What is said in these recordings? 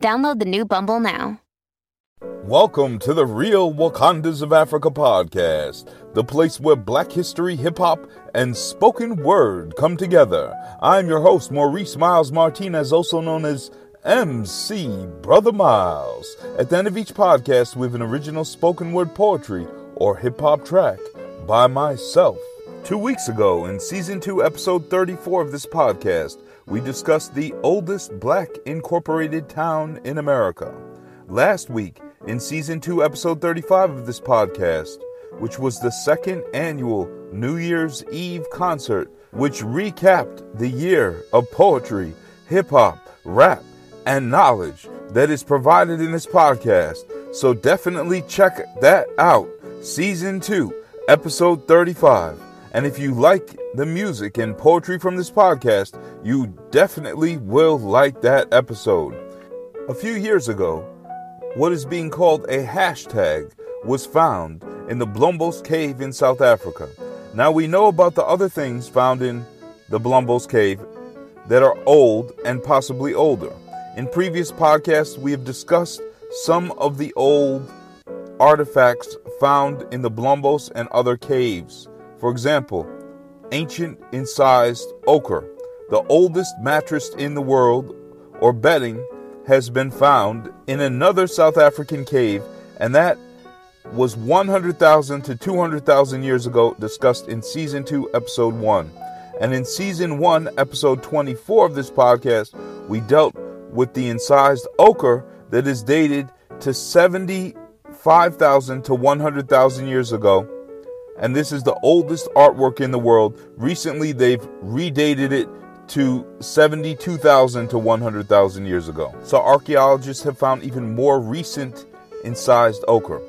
Download the new Bumble now. Welcome to the Real Wakandas of Africa podcast, the place where black history, hip hop, and spoken word come together. I'm your host, Maurice Miles Martinez, also known as MC Brotha Miles. At the end of each podcast, we have an original spoken word poetry or hip hop track by myself. Two weeks ago, in season 2, episode 34 of this podcast, we discussed the oldest black incorporated town in America. Last week, in season 2, episode 35 of this podcast, which was the second annual New Year's Eve concert, which recapped the year of poetry, hip hop, rap, and knowledge that is provided in this podcast. So definitely check that out. Season 2, episode 35. And if you like the music and poetry from this podcast, you definitely will like that episode. A few years ago, what is being called a hashtag was found in the Blombos Cave in South Africa. Now we know about the other things found in the Blombos Cave that are old and possibly older. In previous podcasts, we have discussed some of the old artifacts found in the Blombos and other caves. For example, ancient incised ochre, the oldest mattress in the world, or bedding, has been found in another South African cave, and that was 100,000 to 200,000 years ago, discussed in season 2, episode 1. And in season 1, episode 24 of this podcast, we dealt with the incised ochre that is dated to 75,000 to 100,000 years ago. And this is the oldest artwork in the world. Recently, they've redated it to 72,000 to 100,000 years ago. So archaeologists have found even more recent incised ochre.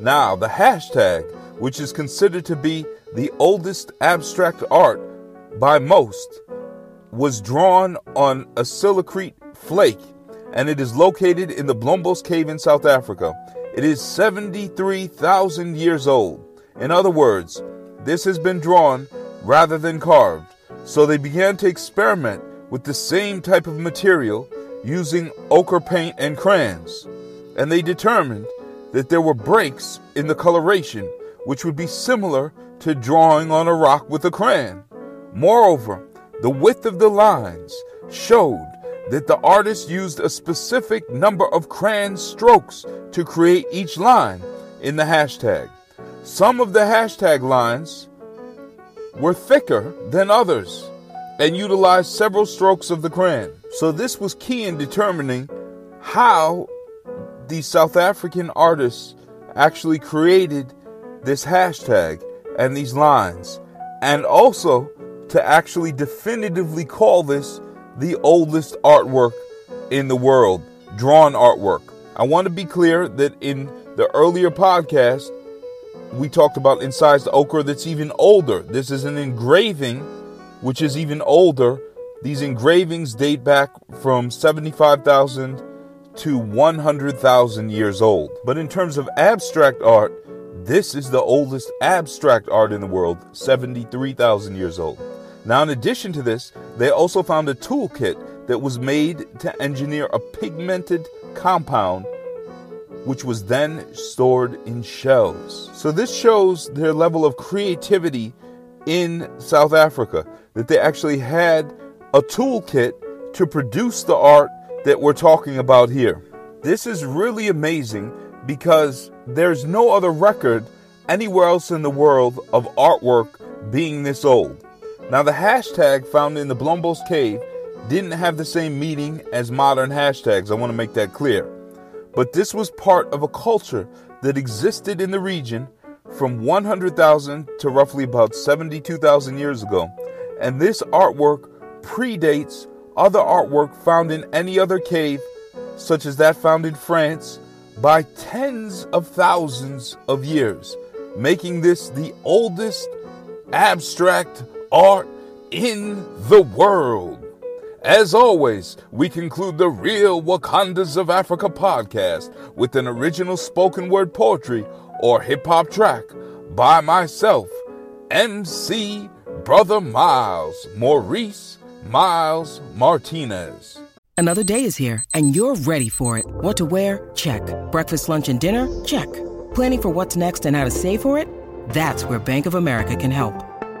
Now, the hashtag, which is considered to be the oldest abstract art by most, was drawn on a silicate flake and it is located in the Blombos Cave in South Africa. It is 73,000 years old. In other words, this has been drawn rather than carved. So they began to experiment with the same type of material using ochre paint and crayons. And they determined that there were breaks in the coloration, which would be similar to drawing on a rock with a crayon. Moreover, the width of the lines showed that the artist used a specific number of crayon strokes to create each line in the hashtag. Some of the hashtag lines were thicker than others and utilized several strokes of the crayon. So, this was key in determining how the South African artists actually created this hashtag and these lines, and also to actually definitively call this the oldest artwork in the world, drawn artwork. I want to be clear that in the earlier podcast, we talked about incised ochre that's even older. This is an engraving which is even older. These engravings date back from 75,000 to 100,000 years old. But in terms of abstract art, this is the oldest abstract art in the world, 73,000 years old. Now, in addition to this, they also found a toolkit that was made to engineer a pigmented compound which was then stored in shells. So, this shows their level of creativity in South Africa, that they actually had a toolkit to produce the art that we're talking about here. This is really amazing because there's no other record anywhere else in the world of artwork being this old. Now, the hashtag found in the Blombos cave didn't have the same meaning as modern hashtags. I want to make that clear. But this was part of a culture that existed in the region from 100,000 to roughly about 72,000 years ago. And this artwork predates other artwork found in any other cave, such as that found in France, by tens of thousands of years, making this the oldest abstract art in the world. As always, we conclude the Real Wakandas of Africa podcast with an original spoken word poetry or hip hop track by myself, MC Brotha Miles Maurice Miles Martinez. Another day is here, and you're ready for it. What to wear? Check. Breakfast, lunch, and dinner? Check. Planning for what's next and how to save for it? That's where Bank of America can help.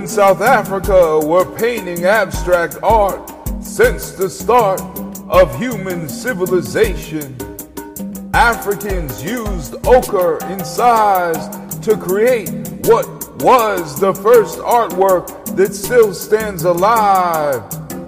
In South Africa were painting abstract art since the start of human civilization. Africans used ochre incised to create what was the first artwork that still stands alive.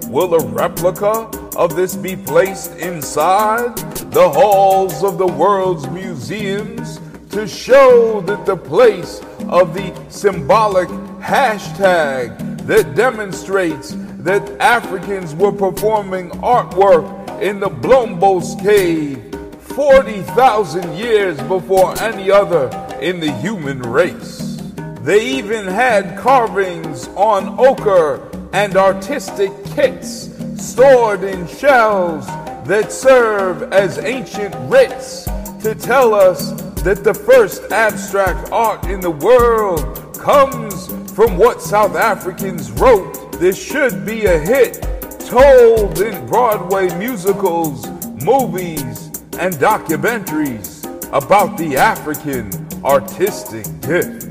Will a replica of this be placed inside the halls of the world's museums to show that the place of the symbolic hashtag that demonstrates that Africans were performing artwork in the Blombos cave 40,000 years before any other in the human race. They even had carvings on ochre and artistic kits stored in shells that serve as ancient writs to tell us that the first abstract art in the world comes from what South Africans wrote. This should be a hit, told in Broadway musicals, movies, and documentaries about the African artistic gift.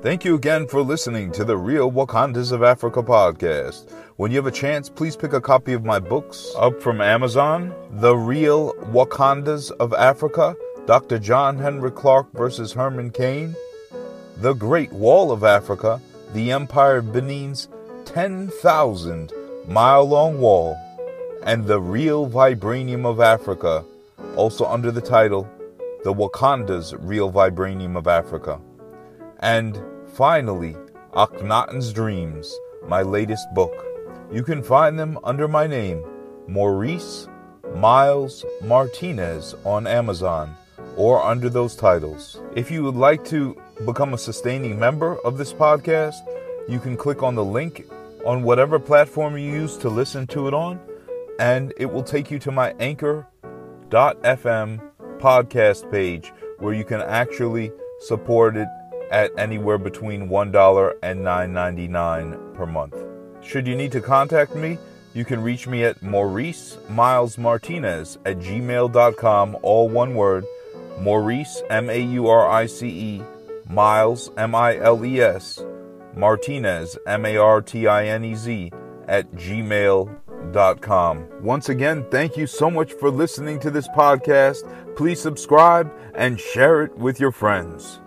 Thank you again for listening to the Real Wakandas of Africa podcast. When you have a chance, please pick a copy of my books up from Amazon The Real Wakandas of Africa, Dr. John Henrik Clarke versus Herman Cain, The Great Wall of Africa, The Empire of Benin's 10,000 mile long wall, and The Real Vibranium of Africa, also under the title the Wakanda's Real Vibranium of Africa. And finally, Akhenaten's Dreams, my latest book. You can find them under my name, Maurice Miles Martinez, on Amazon or under those titles. If you would like to become a sustaining member of this podcast, you can click on the link on whatever platform you use to listen to it on, and it will take you to my anchor.fm podcast page where you can actually support it at anywhere between $1 and $9.99 per month. Should you need to contact me, you can reach me at Maurice Miles Martinez at gmail.com, all one word. Maurice, M A U R I C E, Miles, M I L E S, Martinez, M A R T I N E Z, at gmail.com. Once again, thank you so much for listening to this podcast. Please subscribe and share it with your friends.